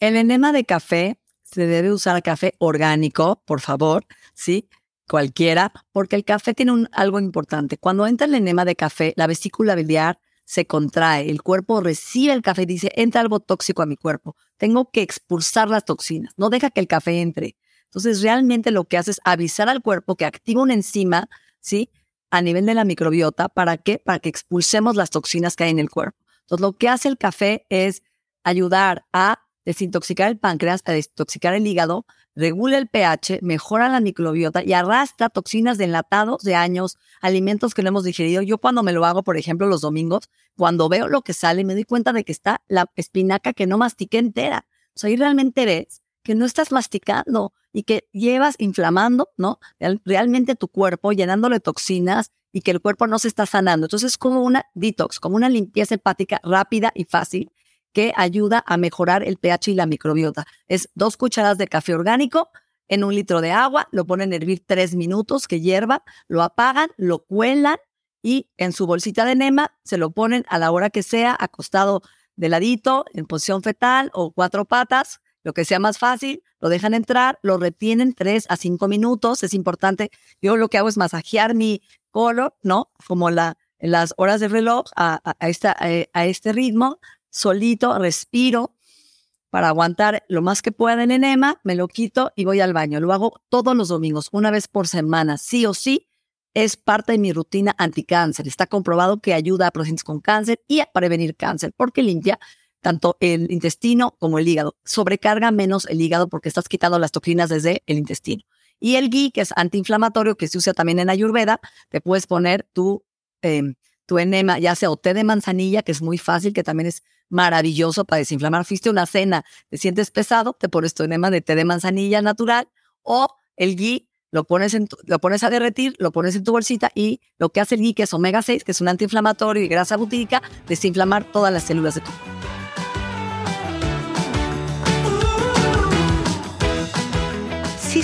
El enema de café se debe usar café orgánico, por favor, ¿sí? Cualquiera, porque el café tiene un, algo importante. Cuando entra el enema de café, la vesícula biliar se contrae, el cuerpo recibe el café y dice, entra algo tóxico a mi cuerpo. Tengo que expulsar las toxinas, no deja que el café entre. Entonces, realmente lo que hace es avisar al cuerpo que activa una enzima, ¿sí? A nivel de la microbiota, ¿para qué? Para que expulsemos las toxinas que hay en el cuerpo. Entonces, lo que hace el café es ayudar a desintoxicar el páncreas, a desintoxicar el hígado, regula el pH, mejora la microbiota y arrastra toxinas de enlatados de años, alimentos que no hemos digerido. Yo cuando me lo hago, por ejemplo, los domingos, cuando veo lo que sale, me doy cuenta de que está la espinaca que no mastiqué entera. O sea, ahí realmente ves que no estás masticando y que llevas inflamando, ¿no? Realmente tu cuerpo, llenándole toxinas y que el cuerpo no se está sanando. Entonces es como una detox, como una limpieza hepática rápida y fácil que ayuda a mejorar el pH y la microbiota. Es dos cucharadas de café orgánico en un litro de agua, lo ponen a hervir tres minutos, que hierva, lo apagan, lo cuelan y en su bolsita de enema se lo ponen a la hora que sea, acostado de ladito, en posición fetal o cuatro patas, lo que sea más fácil, lo dejan entrar, lo retienen tres a cinco minutos, es importante. Yo lo que hago es masajear mi color, ¿no? Como las horas de reloj a, a este ritmo, solito, respiro para aguantar lo más que pueda en enema, me lo quito y voy al baño. Lo hago todos los domingos, una vez por semana, sí o sí. Es parte de mi rutina anticáncer. Está comprobado que ayuda a pacientes con cáncer y a prevenir cáncer porque limpia tanto el intestino como el hígado. Sobrecarga menos el hígado porque estás quitando las toxinas desde el intestino. Y el ghee, que es antiinflamatorio, que se usa también en Ayurveda, te puedes poner tu, em, tu enema, ya sea té de manzanilla, que es muy fácil, que también es maravilloso para desinflamar. Fuiste una cena, te sientes pesado, te pones tu enema de té de manzanilla natural o el ghee, lo pones, en lo pones a derretir, lo pones en tu bolsita y lo que hace el ghee, que es omega 6, que es un antiinflamatorio y grasa butírica, desinflamar todas las células de tu cuerpo.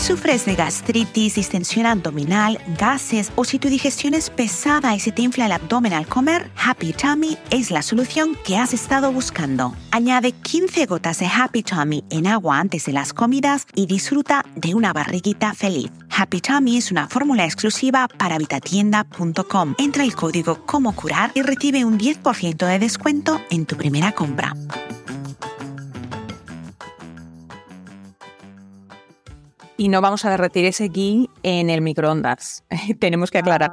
Sufres de gastritis, distensión abdominal, gases o si tu digestión es pesada y se te infla el abdomen al comer, Happy Tummy es la solución que has estado buscando. Añade 15 gotas de Happy Tummy en agua antes de las comidas y disfruta de una barriguita feliz. Happy Tummy es una fórmula exclusiva para vitatienda.com. Entra el código Como Curar y recibe un 10% de descuento en tu primera compra. Y no vamos a derretir ese ghee en el microondas. Tenemos que aclarar.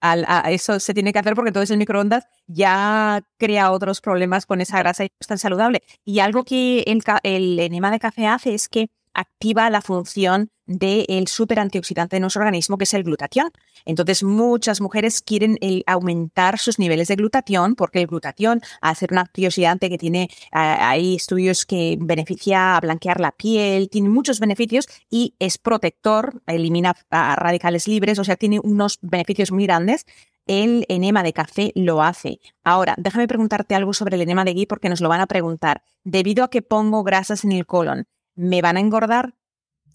Ah. eso se tiene que hacer porque entonces el microondas ya crea otros problemas con esa grasa y no es tan saludable. Y algo que el, el enema de café hace es que activa la función del super antioxidante de nuestro organismo, que es el glutatión. Entonces, muchas mujeres quieren aumentar sus niveles de glutatión porque el glutatión, al ser un antioxidante que tiene, hay estudios que beneficia a blanquear la piel, tiene muchos beneficios y es protector, elimina radicales libres, o sea, tiene unos beneficios muy grandes el enema de café lo hace. Ahora, déjame preguntarte algo sobre el enema de ghee porque nos lo van a preguntar. Debido a que pongo grasas en el colon, ¿Me van a engordar?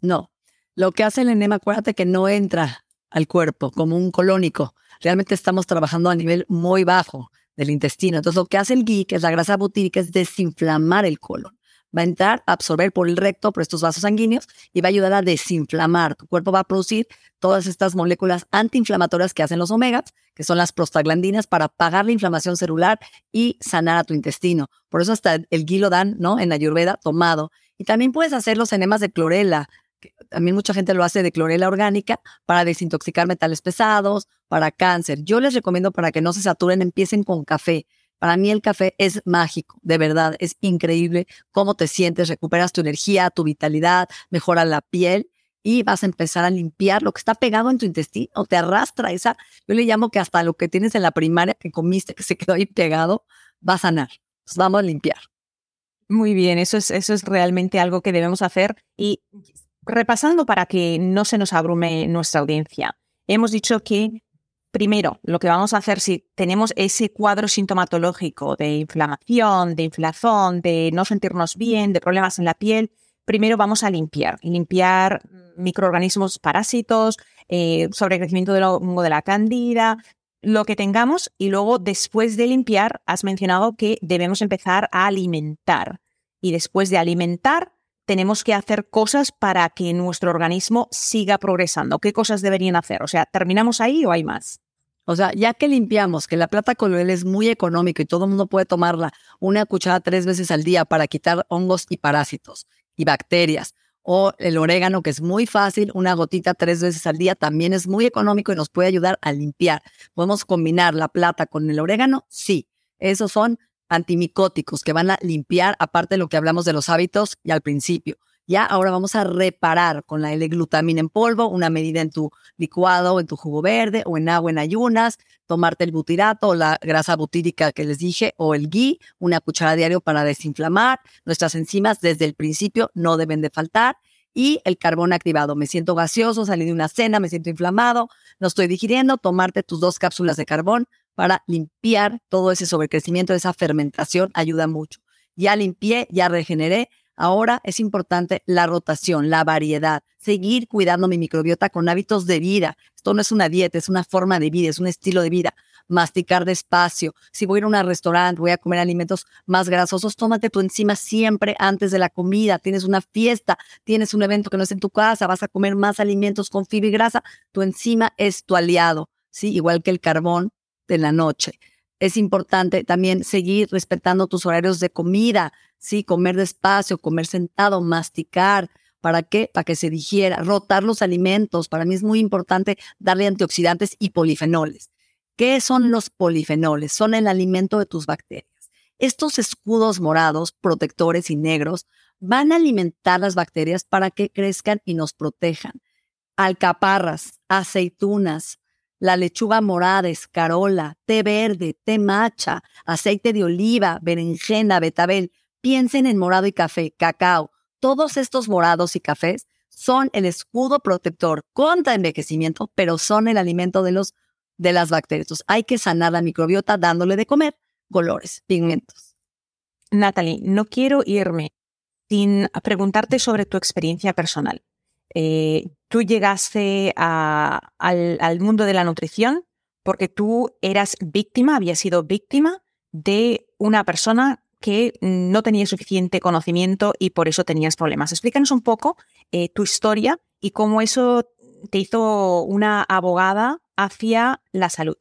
No. Lo que hace el enema, acuérdate que no entra al cuerpo como un colónico. Realmente estamos trabajando a nivel muy bajo del intestino. Entonces, lo que hace el ghee, que es la grasa butírica, es desinflamar el colon. Va a entrar a absorber por el recto, por estos vasos sanguíneos, y va a ayudar a desinflamar. Tu cuerpo va a producir todas estas moléculas antiinflamatorias que hacen los omegas, que son las prostaglandinas, para apagar la inflamación celular y sanar a tu intestino. Por eso hasta el ghee lo dan, ¿no? En Ayurveda tomado. Y también puedes hacer los enemas de clorela, también mucha gente lo hace de clorela orgánica para desintoxicar metales pesados, para cáncer. Yo les recomiendo para que no se saturen, empiecen con café. Para mí el café es mágico, de verdad, es increíble cómo te sientes, recuperas tu energía, tu vitalidad, mejora la piel y vas a empezar a limpiar lo que está pegado en tu intestino, te arrastra esa, yo le llamo que hasta lo que tienes en la primaria que comiste, que se quedó ahí pegado, va a sanar. Vamos a limpiar. Muy bien, eso es, eso es realmente algo que debemos hacer. Y repasando para que no se nos abrume nuestra audiencia, hemos dicho que primero lo que vamos a hacer si tenemos ese cuadro sintomatológico de inflamación, de inflazón, de no sentirnos bien, de problemas en la piel, primero vamos a limpiar, limpiar microorganismos parásitos, eh, sobrecrecimiento del hongo de la cándida, lo que tengamos y luego después de limpiar has mencionado que debemos empezar a alimentar y después de alimentar tenemos que hacer cosas para que nuestro organismo siga progresando. ¿Qué cosas deberían hacer? O sea, ¿terminamos ahí o hay más? O sea, ya que limpiamos, que la plata coloidal es muy económica y todo el mundo puede tomarla una cucharada tres veces al día para quitar hongos y parásitos y bacterias, o el orégano, que es muy fácil, una gotita tres veces al día también es muy económico y nos puede ayudar a limpiar. ¿Podemos combinar la plata con el orégano? Sí, esos son antimicóticos que van a limpiar, aparte de lo que hablamos de los hábitos y al principio. Ya ahora vamos a reparar con la L-glutamina en polvo, una medida en tu licuado, en tu jugo verde o en agua en ayunas, tomarte el butirato o la grasa butírica que les dije o el ghee, una cuchara diario para desinflamar. Nuestras enzimas desde el principio no deben de faltar y el carbón activado. Me siento gaseoso, salí de una cena, me siento inflamado, no estoy digiriendo, tomarte tus dos cápsulas de carbón para limpiar todo ese sobrecrecimiento, esa fermentación, ayuda mucho. Ya limpié, ya regeneré. Ahora es importante la rotación, la variedad, seguir cuidando mi microbiota con hábitos de vida. Esto no es una dieta, es una forma de vida, es un estilo de vida. Masticar despacio. Si voy a ir a un restaurante, voy a comer alimentos más grasosos, tómate tu enzima siempre antes de la comida. Tienes una fiesta, tienes un evento que no es en tu casa, vas a comer más alimentos con fibra y grasa. Tu enzima es tu aliado, ¿sí? Igual que el carbón de la noche. Es importante también seguir respetando tus horarios de comida, ¿sí? Comer despacio, comer sentado, masticar. ¿Para qué? Para que se digiera, rotar los alimentos. Para mí es muy importante darle antioxidantes y polifenoles. ¿Qué son los polifenoles? Son el alimento de tus bacterias. Estos escudos morados, protectores y negros van a alimentar las bacterias para que crezcan y nos protejan. Alcaparras, aceitunas, la lechuga morada, escarola, té verde, té macha, aceite de oliva, berenjena, betabel. Piensen en morado y café, cacao. Todos estos morados y cafés son el escudo protector contra envejecimiento, pero son el alimento de, los, de las bacterias. hay que sanar la microbiota dándole de comer colores, pigmentos. Natalie, no quiero irme sin preguntarte sobre tu experiencia personal. Eh, tú llegaste al, mundo de la nutrición porque tú eras víctima, habías sido víctima de una persona que no tenía suficiente conocimiento y por eso tenías problemas. Explícanos un poco eh, tu historia y cómo eso te hizo una abogada hacia la salud.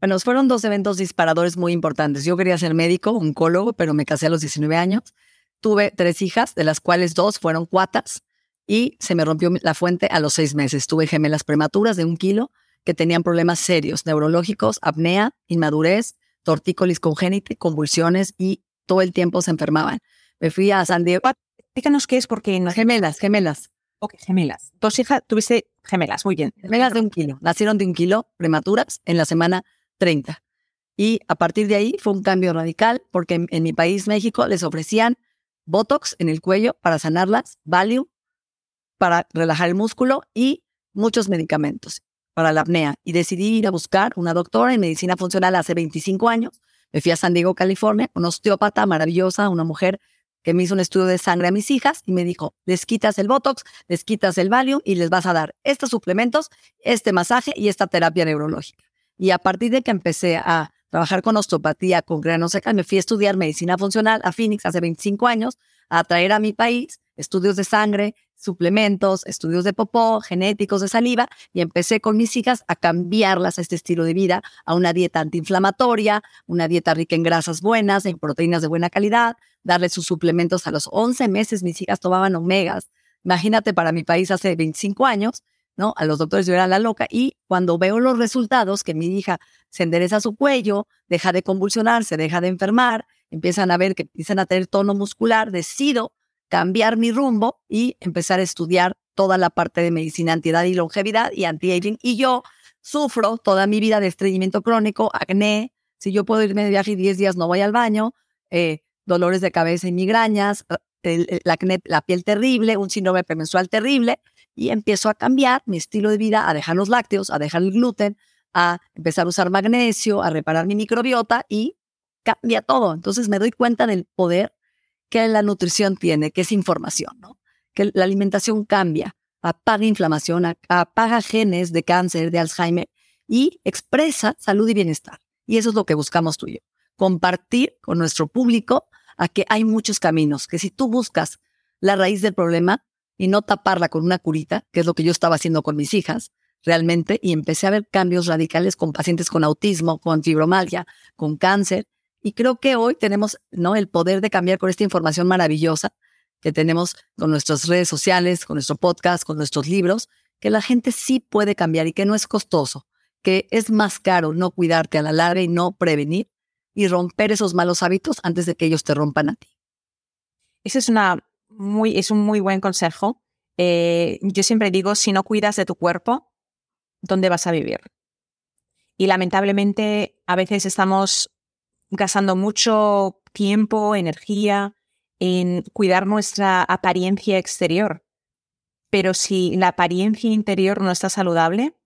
Bueno, fueron dos eventos disparadores muy importantes. Yo quería ser médico, oncólogo, pero me casé a los 19 años. Tuve tres hijas, de las cuales dos fueron cuatas y se me rompió la fuente a los seis meses. Tuve gemelas prematuras de un kilo que tenían problemas serios, neurológicos, apnea, inmadurez, tortícolis congénita, convulsiones y todo el tiempo se enfermaban. Me fui a San Diego. Díganos qué es porque no... Gemelas, gemelas. Ok, gemelas. Dos hijas, tuviste gemelas, muy bien. Gemelas de un kilo. Nacieron de un kilo prematuras en la semana 30. Y a partir de ahí fue un cambio radical porque en, en mi país, México, les ofrecían Botox en el cuello para sanarlas, Valium para relajar el músculo y muchos medicamentos para la apnea. Y decidí ir a buscar una doctora en medicina funcional hace 25 años. Me fui a San Diego, California, una osteópata maravillosa, una mujer que me hizo un estudio de sangre a mis hijas y me dijo, les quitas el Botox, les quitas el Valium y les vas a dar estos suplementos, este masaje y esta terapia neurológica. Y a partir de que empecé a trabajar con osteopatía, con granos secas, me fui a estudiar medicina funcional a Phoenix hace 25 años, a traer a mi país estudios de sangre, suplementos, estudios de popó, genéticos de saliva, y empecé con mis hijas a cambiarlas a este estilo de vida, a una dieta antiinflamatoria, una dieta rica en grasas buenas, en proteínas de buena calidad, darles sus suplementos a los 11 meses, mis hijas tomaban omegas. Imagínate para mi país hace 25 años, ¿no? A los doctores yo era la loca y cuando veo los resultados, que mi hija se endereza su cuello, deja de convulsionarse, deja de enfermar, empiezan a ver que empiezan a tener tono muscular, decido cambiar mi rumbo y empezar a estudiar toda la parte de medicina antiedad y longevidad y anti-aging. Y yo sufro toda mi vida de estreñimiento crónico, acné. Si yo puedo irme de viaje y 10 días no voy al baño, eh, dolores de cabeza y migrañas, eh, la, la piel terrible, un síndrome premenstrual terrible. Y empiezo a cambiar mi estilo de vida, a dejar los lácteos, a dejar el gluten, a empezar a usar magnesio, a reparar mi microbiota y cambia todo. Entonces me doy cuenta del poder que la nutrición tiene, que es información, ¿no? Que la alimentación cambia, apaga inflamación, apaga genes de cáncer, de Alzheimer y expresa salud y bienestar. Y eso es lo que buscamos tú y yo. Compartir con nuestro público a que hay muchos caminos, que si tú buscas la raíz del problema y no taparla con una curita, que es lo que yo estaba haciendo con mis hijas, realmente, y empecé a ver cambios radicales con pacientes con autismo, con fibromialgia, con cáncer, y creo que hoy tenemos ¿no? el poder de cambiar con esta información maravillosa que tenemos con nuestras redes sociales, con nuestro podcast, con nuestros libros, que la gente sí puede cambiar y que no es costoso, que es más caro no cuidarte a la larga y no prevenir y romper esos malos hábitos antes de que ellos te rompan a ti. Ese es, una muy, es un muy buen consejo. Eh, yo siempre digo, si no cuidas de tu cuerpo, ¿dónde vas a vivir? Y lamentablemente a veces estamos gastando mucho tiempo, energía en cuidar nuestra apariencia exterior. Pero si la apariencia interior no está saludable,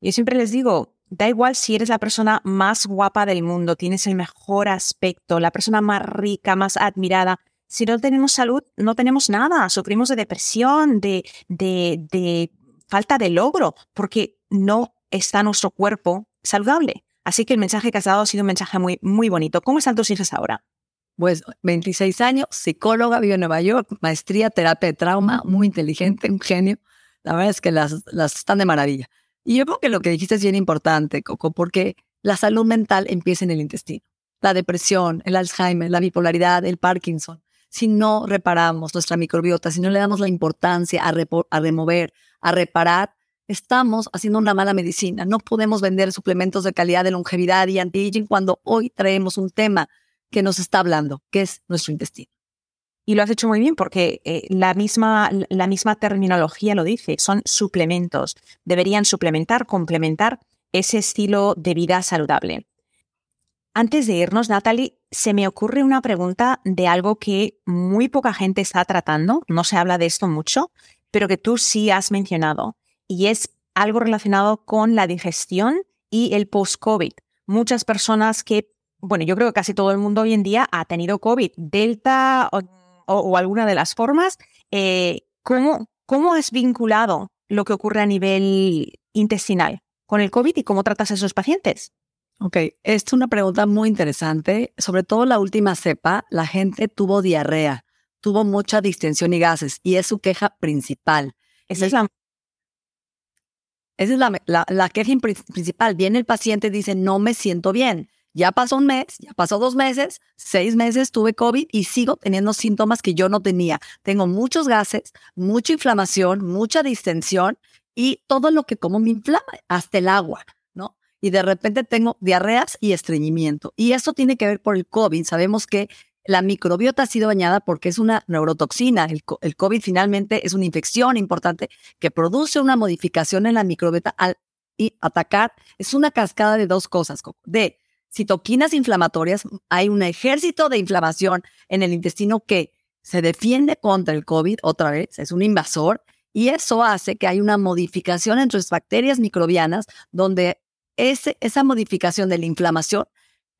yo siempre les digo, da igual si eres la persona más guapa del mundo, tienes el mejor aspecto, la persona más rica, más admirada. Si no tenemos salud, no tenemos nada. Sufrimos de depresión, de, de, de falta de logro, porque no está nuestro cuerpo saludable. Así que el mensaje que has dado ha sido un mensaje muy, muy bonito. ¿Cómo están tus hijas ahora? Pues 26 años, psicóloga, vive en Nueva York, maestría, terapia de trauma, muy inteligente, un genio. La verdad es que las, las están de maravilla. Y yo creo que lo que dijiste es bien importante, Coco, porque la salud mental empieza en el intestino. La depresión, el Alzheimer, la bipolaridad, el Parkinson. Si no reparamos nuestra microbiota, si no le damos la importancia a remover, a reparar, estamos haciendo una mala medicina. No podemos vender suplementos de calidad de longevidad y anti-aging cuando hoy traemos un tema que nos está hablando, que es nuestro intestino. Y lo has hecho muy bien porque eh, la, misma, la misma terminología lo dice, son suplementos. Deberían suplementar, complementar ese estilo de vida saludable. Antes de irnos, Natalie, se me ocurre una pregunta de algo que muy poca gente está tratando, no se habla de esto mucho, pero que tú sí has mencionado y es algo relacionado con la digestión y el post-COVID. Muchas personas que, bueno, yo creo que casi todo el mundo hoy en día ha tenido COVID, Delta o, alguna de las formas. Eh, ¿cómo, ¿Cómo has vinculado lo que ocurre a nivel intestinal con el COVID y cómo tratas a esos pacientes? Ok, esta es una pregunta muy interesante. Sobre todo la última cepa, la gente tuvo diarrea, tuvo mucha distensión y gases y es su queja principal. Esa es la esa es la, la, queja principal. Viene el paciente y dice, no me siento bien. Ya pasó un mes, ya pasó dos meses, seis meses tuve COVID y sigo teniendo síntomas que yo no tenía. Tengo muchos gases, mucha inflamación, mucha distensión y todo lo que como me inflama, hasta el agua, ¿no? Y de repente tengo diarreas y estreñimiento. Y eso tiene que ver por el COVID. Sabemos que la microbiota ha sido dañada porque es una neurotoxina. El, COVID finalmente es una infección importante que produce una modificación en la microbiota al y atacar. Es una cascada de dos cosas, de citoquinas inflamatorias. Hay un ejército de inflamación en el intestino que se defiende contra el COVID otra vez, es un invasor, y eso hace que hay una modificación entre las bacterias microbianas donde ese, esa modificación de la inflamación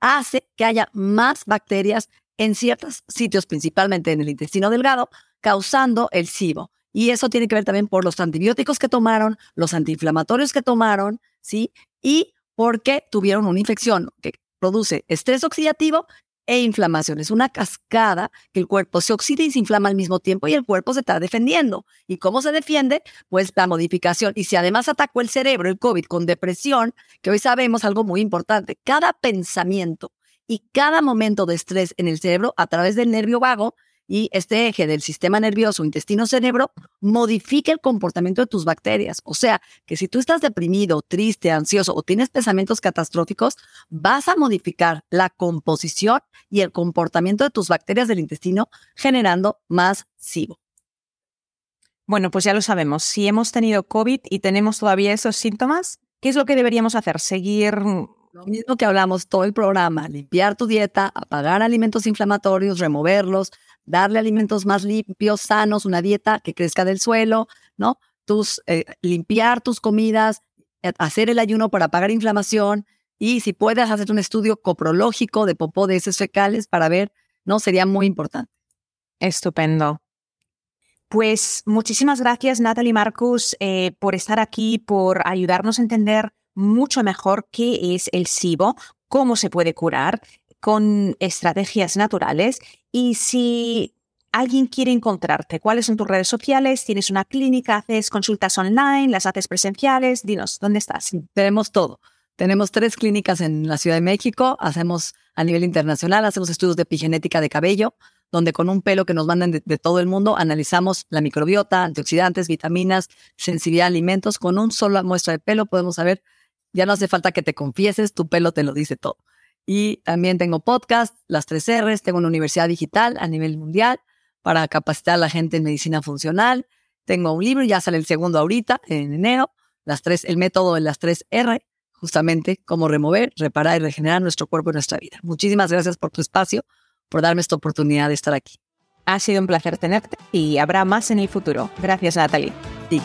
hace que haya más bacterias en ciertos sitios, principalmente en el intestino delgado, causando el SIBO. Y eso tiene que ver también por los antibióticos que tomaron, los antiinflamatorios que tomaron, ¿sí? Y porque tuvieron una infección que produce estrés oxidativo e inflamación. Es una cascada que el cuerpo se oxida y se inflama al mismo tiempo y el cuerpo se está defendiendo. ¿Y cómo se defiende? Pues la modificación. Y si además atacó el cerebro, el COVID, con depresión, que hoy sabemos algo muy importante, cada pensamiento y cada momento de estrés en el cerebro a través del nervio vago y este eje del sistema nervioso intestino-cerebro modifica el comportamiento de tus bacterias. O sea, que si tú estás deprimido, triste, ansioso o tienes pensamientos catastróficos, vas a modificar la composición y el comportamiento de tus bacterias del intestino, generando más SIBO. Bueno, pues ya lo sabemos. Si hemos tenido COVID y tenemos todavía esos síntomas, ¿qué es lo que deberíamos hacer? ¿Seguir lo mismo que hablamos todo el programa, limpiar tu dieta, apagar alimentos inflamatorios, removerlos, darle alimentos más limpios, sanos, una dieta que crezca del suelo, ¿no? Tus, eh, limpiar tus comidas, eh, hacer el ayuno para apagar inflamación y si puedes hacer un estudio coprológico de popó de heces fecales para ver, ¿no? Sería muy importante. Estupendo. Pues muchísimas gracias, Natalie Marcus, eh, por estar aquí, por ayudarnos a entender mucho mejor qué es el SIBO, cómo se puede curar con estrategias naturales y si alguien quiere encontrarte, ¿cuáles son tus redes sociales? ¿Tienes una clínica? ¿Haces consultas online? ¿Las haces presenciales? Dinos, ¿dónde estás? Tenemos todo. Tenemos tres clínicas en la Ciudad de México, hacemos a nivel internacional, hacemos estudios de epigenética de cabello, donde con un pelo que nos mandan de, de, todo el mundo analizamos la microbiota, antioxidantes, vitaminas, sensibilidad a alimentos. Con un solo muestra de pelo podemos saber, ya no hace falta que te confieses, tu pelo te lo dice todo. Y también tengo podcast, las tres R's, tengo una universidad digital a nivel mundial para capacitar a la gente en medicina funcional. Tengo un libro, ya sale el segundo ahorita, en enero, las tres, el método de las tres R, justamente cómo remover, reparar y regenerar nuestro cuerpo y nuestra vida. Muchísimas gracias por tu espacio, por darme esta oportunidad de estar aquí. Ha sido un placer tenerte y habrá más en el futuro. Gracias, Natalie. Sí.